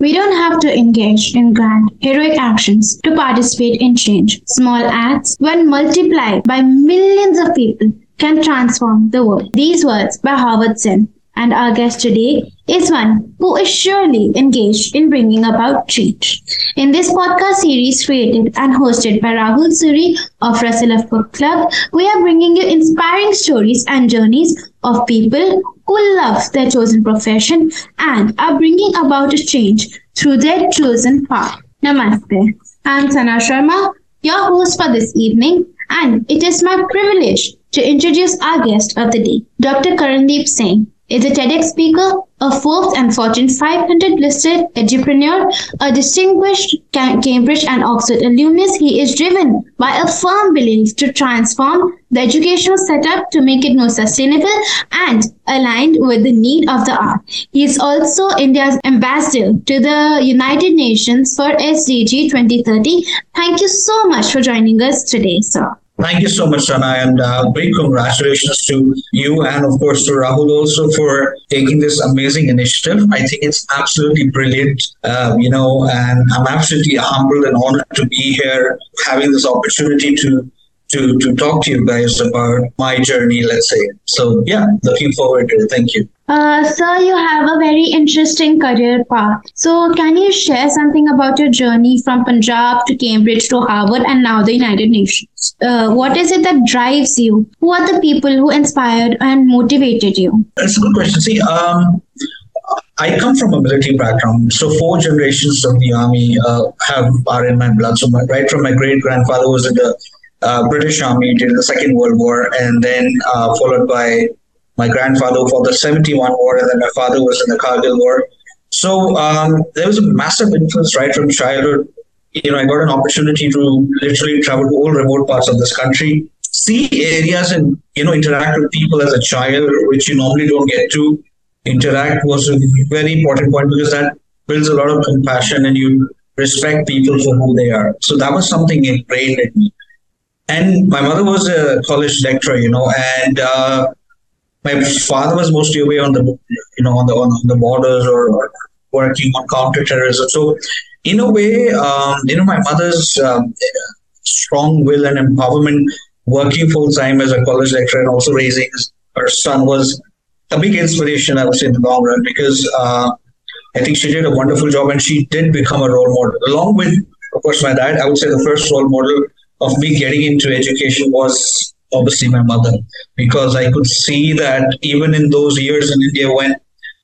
We don't have to engage in grand, heroic actions to participate in change. Small acts, when multiplied by millions of people, can transform the world. These words by Howard Zinn. And our guest today is one who is surely engaged in bringing about change. In this podcast series created and hosted by Rahul Suri of Russell F. Book Club, we are bringing you inspiring stories and journeys of people who love their chosen profession and are bringing about a change through their chosen path. Namaste. I'm Sana Sharma, your host for this evening, and it is my privilege to introduce our guest of the day, Dr. Karandeep Singh is a TEDx speaker, a Forbes and Fortune 500 listed entrepreneur, a distinguished Cambridge and Oxford alumnus. He is driven by a firm belief to transform the educational setup to make it more sustainable and aligned with the need of the hour. He is also India's ambassador to the United Nations for SDG 2030. Thank you so much for joining us today, sir. Thank you so much, Sana, and uh, big congratulations to you and, of course, to Rahul also for taking this amazing initiative. I think it's absolutely brilliant, uh, you know, and I'm absolutely humbled and honored to be here, having this opportunity to to to talk to you guys about my journey. Let's say. So, yeah, looking forward to it. Thank you. Uh, sir, you have a very interesting career path. So, can you share something about your journey from Punjab to Cambridge to Harvard and now the United Nations? Uh, what is it that drives you? Who are the people who inspired and motivated you? That's a good question. See, um, I come from a military background, so four generations of the army uh, have are in my blood. So, my, right from my great grandfather was in the uh, British Army during the Second World War, and then uh, followed by my grandfather for the 71 war, and then my father was in the Kargil war. So um, there was a massive influence right from childhood. You know, I got an opportunity to literally travel to all remote parts of this country, see areas and, you know, interact with people as a child, which you normally don't get to interact was a very important point because that builds a lot of compassion and you respect people for who they are. So that was something ingrained in me. And my mother was a college lecturer, you know, and uh, my father was mostly away on the you know on the on the borders or, or working on counterterrorism. So in a way, um, you know, my mother's um, strong will and empowerment, working full time as a college lecturer and also raising her son was a big inspiration, I would say, in the long run because uh, I think she did a wonderful job and she did become a role model. Along with, of course, my dad, I would say the first role model of me getting into education was obviously my mother, because I could see that even in those years in India when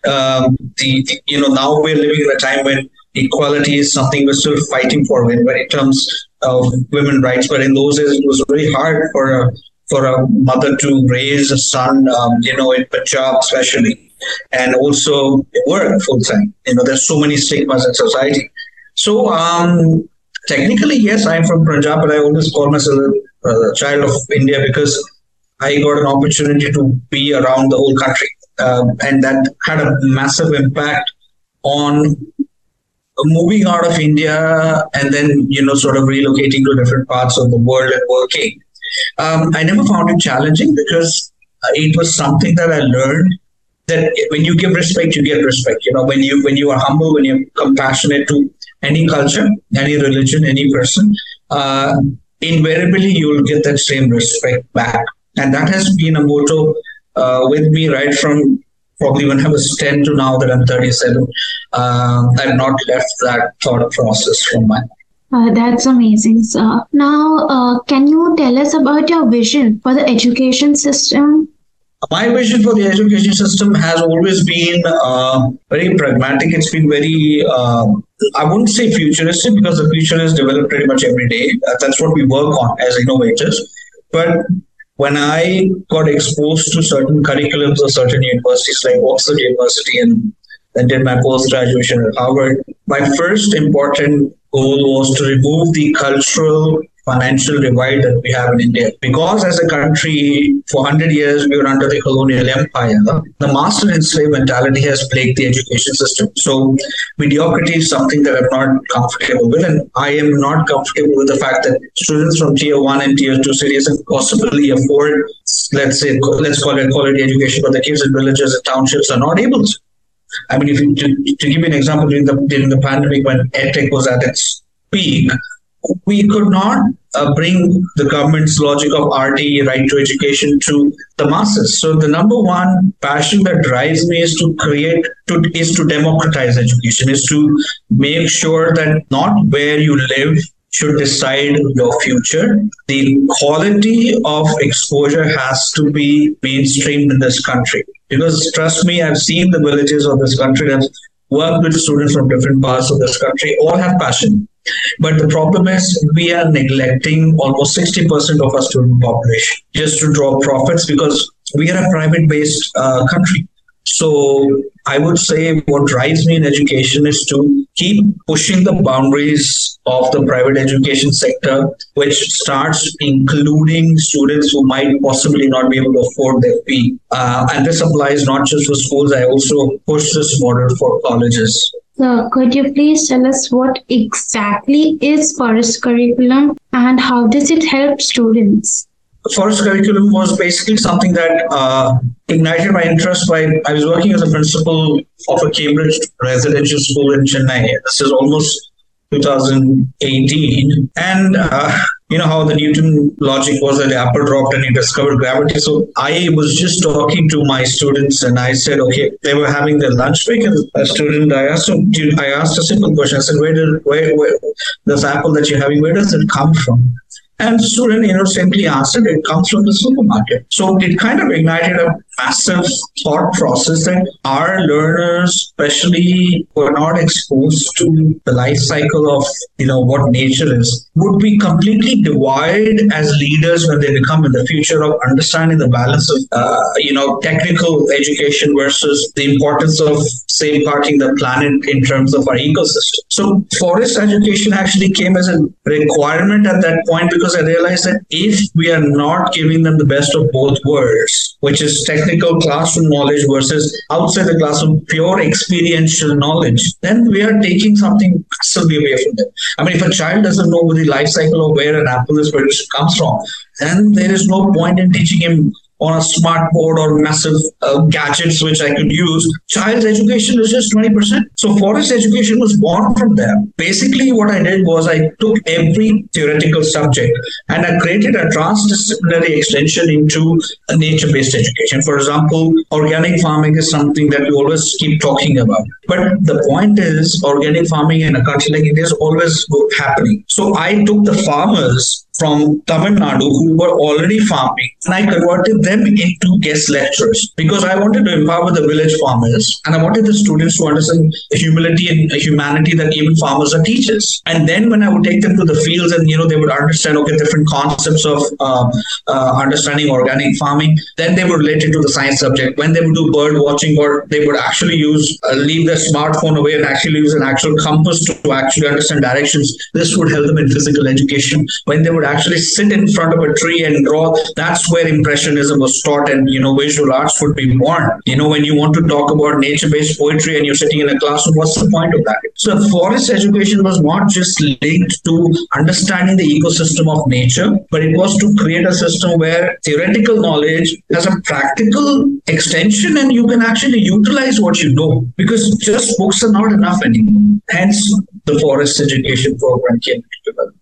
um, the, the, you know now we're living in a time when equality is something we're still fighting for when, when in terms of women rights, but in those days it was very hard for a for a mother to raise a son, um, you know, in Punjab especially, and also work full time. You know, there's so many stigmas in society. So um, technically, yes, I'm from Punjab, but I always call myself a child of India because I got an opportunity to be around the whole country. Um, and that had a massive impact on moving out of India and then, you know, sort of relocating to different parts of the world and working. Um, I never found it challenging because it was something that I learned that when you give respect, you get respect. You know, when you when you are humble, when you're compassionate to any culture, any religion, any person, uh, invariably you will get that same respect back. And that has been a motto uh, with me right from probably when I was 10 to now that I'm 37. Uh, I've not left that thought process from my uh, that's amazing, sir. Now, uh, can you tell us about your vision for the education system? My vision for the education system has always been uh, very pragmatic. It's been very, uh, I wouldn't say futuristic because the future is developed pretty much every day. That's what we work on as innovators. But when I got exposed to certain curriculums of certain universities like Oxford University and then did my post graduation at Harvard, my first important goal was to remove the cultural financial divide that we have in India. Because as a country, for 100 years, we were under the colonial empire, the master and slave mentality has plagued the education system. So mediocrity is something that I'm not comfortable with. And I am not comfortable with the fact that students from tier one and tier two cities can possibly afford, let's say, let's call it quality education, but the kids in villages and townships are not able to. I mean, if you, to, to give you an example, during the during the pandemic when EdTech was at its peak, we could not uh, bring the government's logic of RT, right to education, to the masses. So the number one passion that drives me is to create, to is to democratize education, is to make sure that not where you live should decide your future. The quality of exposure has to be mainstreamed in this country. Because trust me, I've seen the villages of this country. I've worked with students from different parts of this country. All have passion but the problem is we are neglecting almost 60% of our student population just to draw profits because we are a private based uh, country. So I would say what drives me in education is to keep pushing the boundaries of the private education sector, which starts including students who might possibly not be able to afford their fee. Uh, and this applies not just for schools, I also push this model for colleges. So, could you please tell us what exactly is forest curriculum and how does it help students? Forest curriculum was basically something that uh, ignited my interest by I was working as a principal of a Cambridge residential school in Chennai. This is almost 2018. And uh, you know how the Newton logic was that the apple dropped and he discovered gravity. So I was just talking to my students and I said, okay, they were having their lunch break and a student, I asked him, I asked a simple question. I said, where did, where, where, this apple that you're having, where does it come from? And student, you know, simply answered, it comes from the supermarket. So it kind of ignited a massive thought process that our learners, especially who are not exposed to the life cycle of, you know, what nature is, would be completely divided as leaders when they become in the future of understanding the balance of, uh, you know, technical education versus the importance of safeguarding the planet in terms of our ecosystem. So forest education actually came as a requirement at that point because I realized that if we are not giving them the best of both worlds, which is technical classroom knowledge versus outside the classroom pure experiential knowledge, then we are taking something massively away from them. I mean, if a child doesn't know the life cycle of where an apple is produced comes from, then there is no point in teaching him on a smart board or massive uh, gadgets which I could use. Child's education is just 20%. So forest education was born from there. Basically, what I did was I took every theoretical subject and I created a transdisciplinary extension into a nature-based education. For example, organic farming is something that we always keep talking about. But the point is, organic farming in a country like India is always happening. So I took the farmers from Tamil Nadu who were already farming and I converted them into guest lecturers because I wanted to empower the village farmers and I wanted the students to understand the humility and humanity that even farmers are teachers. And then when I would take them to the fields and you know they would understand okay different concepts of uh, uh, understanding organic farming, then they would relate it to the science subject. When they would do bird watching or they would actually use uh, leave their smartphone away and actually use an actual compass to actually understand directions. This would help them in physical education. When they would actually sit in front of a tree and draw, that's where impressionism was taught and you know visual arts would be born. You know, when you want to talk about nature-based poetry and you're sitting in a classroom, what's the point of that? So forest education was not just linked to understanding the ecosystem of nature, but it was to create a system where theoretical knowledge has a practical extension and you can actually utilize what you know because just books are not enough anymore. Hence, the forest education program came to develop.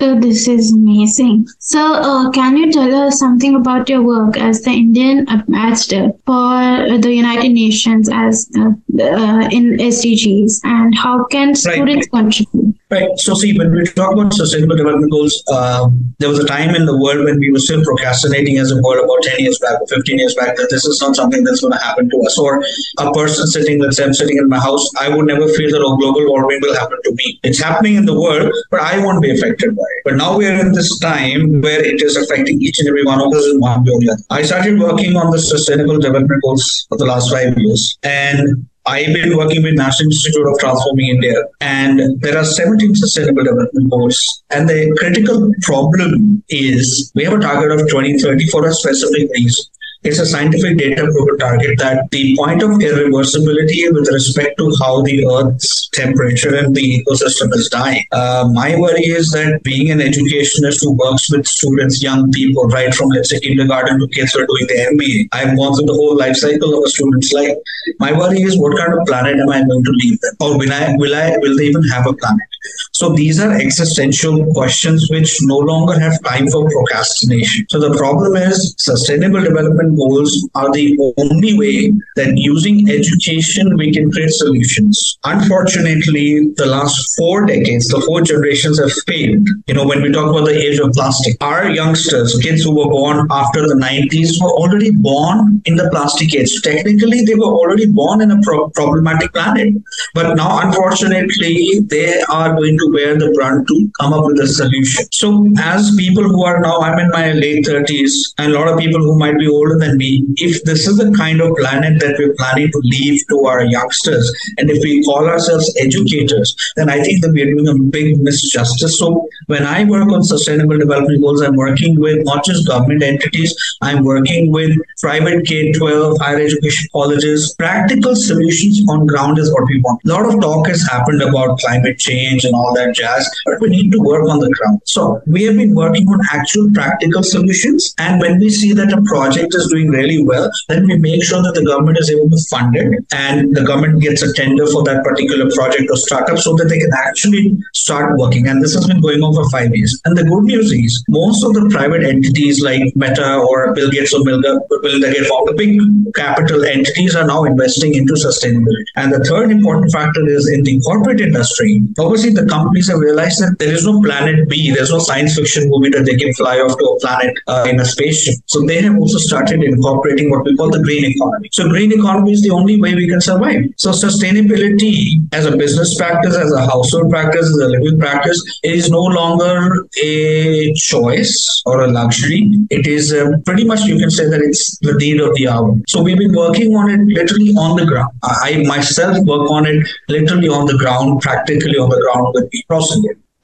Oh, this is amazing. So, uh, can you tell us something about your work as the Indian ambassador for the United Nations as uh, uh, in SDGs, and how can students right. contribute? Right. So, see, when we talk about sustainable development goals, uh, there was a time in the world when we were still procrastinating as a world about 10 years back or 15 years back that this is not something that's going to happen to us. Or a person sitting, let's say I'm sitting in my house, I would never feel that oh, global warming will happen to me. It's happening in the world, but I won't be affected by it. But now we're in this time where it is affecting each and every one of us in one way or the other. I started working on the sustainable development goals for the last five years. And I've been working with National Institute of Transforming India, and there are 17 sustainable development goals. And the critical problem is we have a target of 2030 for a specific reason. It's a scientific data proven target that the point of irreversibility with respect to how the Earth's temperature and the ecosystem is dying. Uh, my worry is that being an educationist who works with students, young people, right from let's say kindergarten to kids who are doing the MBA, I've gone through the whole life cycle of a student's life. My worry is what kind of planet am I going to leave them, or will I will I will they even have a planet? So these are existential questions which no longer have time for procrastination. So the problem is sustainable development goals are the only way that using education we can create solutions. Unfortunately, the last four decades, the four generations have failed. You know, when we talk about the age of plastic, our youngsters, kids who were born after the 90s, were already born in the plastic age. Technically, they were already born in a pro- problematic planet. But now, unfortunately, they are going to bear the brunt to come up with a solution. So, as people who are now, I'm in my late 30s, and a lot of people who might be older than me, if this is the kind of planet that we're planning to leave to our youngsters, and if we call ourselves educators, then I think that we are doing a big misjustice. So, when I work on sustainable development goals, I'm working with not just government entities, I'm working with private K 12, higher education colleges. Practical solutions on ground is what we want. A lot of talk has happened about climate change and all that jazz, but we need to work on the ground. So we have been working on actual practical solutions. And when we see that a project is doing really well, then we make sure that the government is able to fund it and the government gets a tender for that particular project or startup so that they can actually start working. And this has been going on for five years. And the good news is most of the private entities like Meta or Bill Gates or Bill, Bill Gates, the big capital entities are now investing into sustainability. And the third important factor is in the corporate industry. Obviously, the companies have realized that there is no planet B. There's no science fiction movie that they can fly off to a planet uh, in a spaceship. So they have also started incorporating what we call the green economy. So green economy is the only way we can survive. So sustainability as a business practice, as a household practice, as a living practice, is no longer a choice or a luxury. It is uh, pretty much you can say that it's the need of the hour. So we've been working on it literally on the ground. I myself work on it literally on the ground, practically on the ground with people.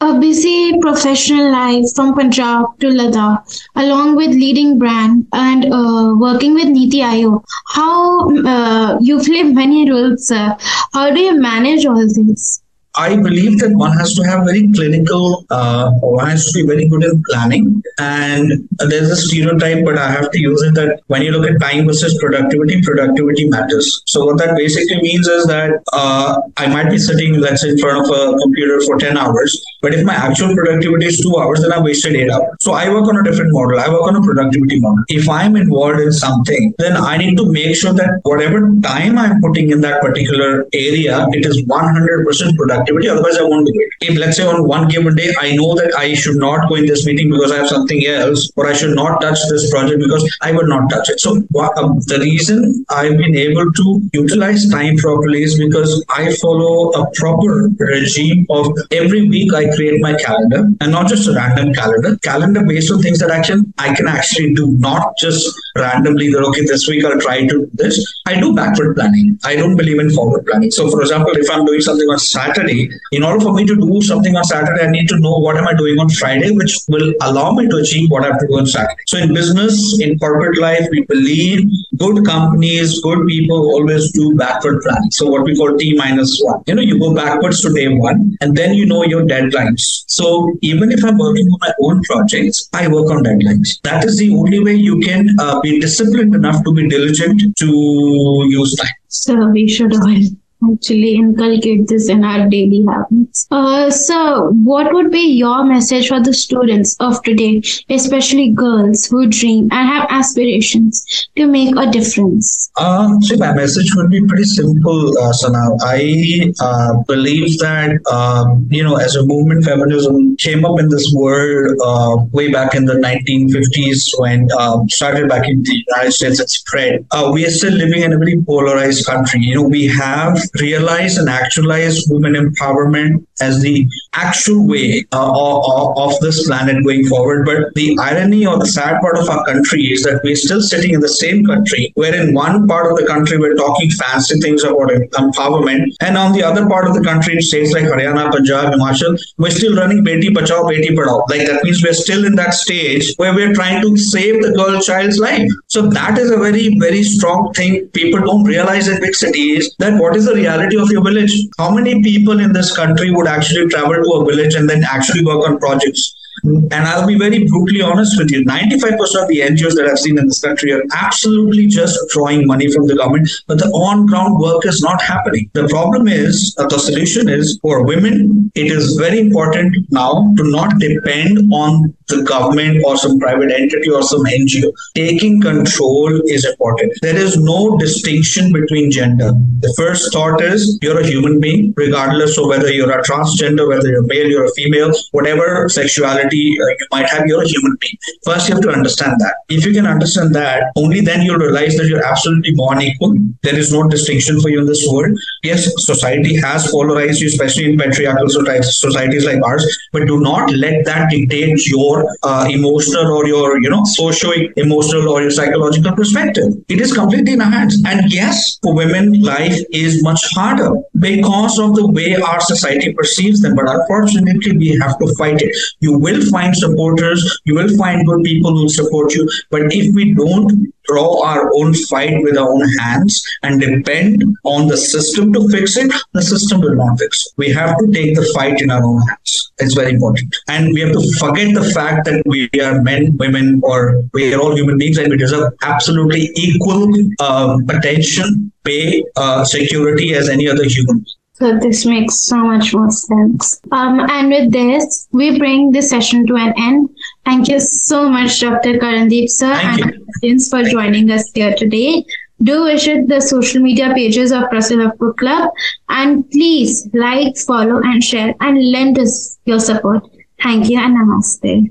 A busy professional life from Punjab to Ladakh, along with leading brand and uh, working with Niti Aayog. How uh, you play many roles, sir. How do you manage all this? I believe that one has to have very clinical, uh, one has to be very good in planning. And there's a stereotype, but I have to use it that when you look at time versus productivity, productivity matters. So what that basically means is that uh, I might be sitting, let's say, in front of a computer for 10 hours, but if my actual productivity is two hours, then I wasted eight hours. So I work on a different model. I work on a productivity model. If I'm involved in something, then I need to make sure that whatever time I'm putting in that particular area, it is 100% productive activity. Otherwise, I won't do it. If let's say on one given day, I know that I should not go in this meeting because I have something else, or I should not touch this project because I will not touch it. So um, the reason I've been able to utilize time properly is because I follow a proper regime of every week I create my calendar and not just a random calendar, calendar based on things that can I can actually do, not just randomly that okay this week I'll try to do this. I do backward planning. I don't believe in forward planning. So for example, if I'm doing something on Saturday in order for me to do something on Saturday, I need to know what am I doing on Friday, which will allow me to achieve what I have to do on Saturday. So in business, in corporate life, we believe good companies, good people always do backward planning. So what we call T minus one. You know, you go backwards to day one, and then you know your deadlines. So even if I'm working on my own projects, I work on deadlines. That is the only way you can uh, be disciplined enough to be diligent to use time. So we should all actually inculcate this in our daily habits. Uh, so, what would be your message for the students of today, especially girls who dream and have aspirations to make a difference? Um, so, my message would be pretty simple, uh, Sana. I uh, believe that, um, you know, as a movement, feminism came up in this world uh, way back in the 1950s when um, started back in the United States and spread. Uh, we are still living in a very polarized country. You know, we have realize and actualize women empowerment as the actual way uh, of, of this planet going forward. But the irony or the sad part of our country is that we're still sitting in the same country, where in one part of the country we're talking fancy things about empowerment, and on the other part of the country, in states like Haryana, Punjab, Himachal, we're still running Beti Bachao, Beti Padhao. Like that means we're still in that stage where we're trying to save the girl child's life. So that is a very, very strong thing people don't realize in big cities that what is the reality of your village? How many people in this country would actually travel to a village and then actually work on projects? And I'll be very brutally honest with you 95% of the NGOs that I've seen in this country are absolutely just drawing money from the government, but the on ground work is not happening. The problem is, uh, the solution is for women, it is very important now to not depend on the government or some private entity or some NGO. Taking control is important. There is no distinction between gender. The first thought is you're a human being, regardless of whether you're a transgender, whether you're male, you're a female, whatever sexuality uh, you might have, you're a human being. First, you have to understand that. If you can understand that, only then you'll realize that you're absolutely born equal. There is no distinction for you in this world. Yes, society has polarized you, especially in patriarchal societies like ours, but do not let that dictate your uh, emotional or your, you know, socio emotional or your psychological perspective. It is completely in our hands. And yes, for women, life is much harder because of the way our society perceives them. But unfortunately, we have to fight it. You will find supporters, you will find good people who support you. But if we don't draw our own fight with our own hands and depend on the system to fix it, the system will not fix it. We have to take the fight in our own hands. It's very important. And we have to forget the fact that we are men, women, or we are all human beings and we deserve absolutely equal uh, attention, pay, uh, security as any other human being. So this makes so much more sense. Um, and with this, we bring this session to an end. Thank you so much, Dr. Karandeep sir, Thank and audience for joining us here today. Do visit the social media pages of Russell Book Club and please like, follow, and share and lend us your support. Thank you and namaste.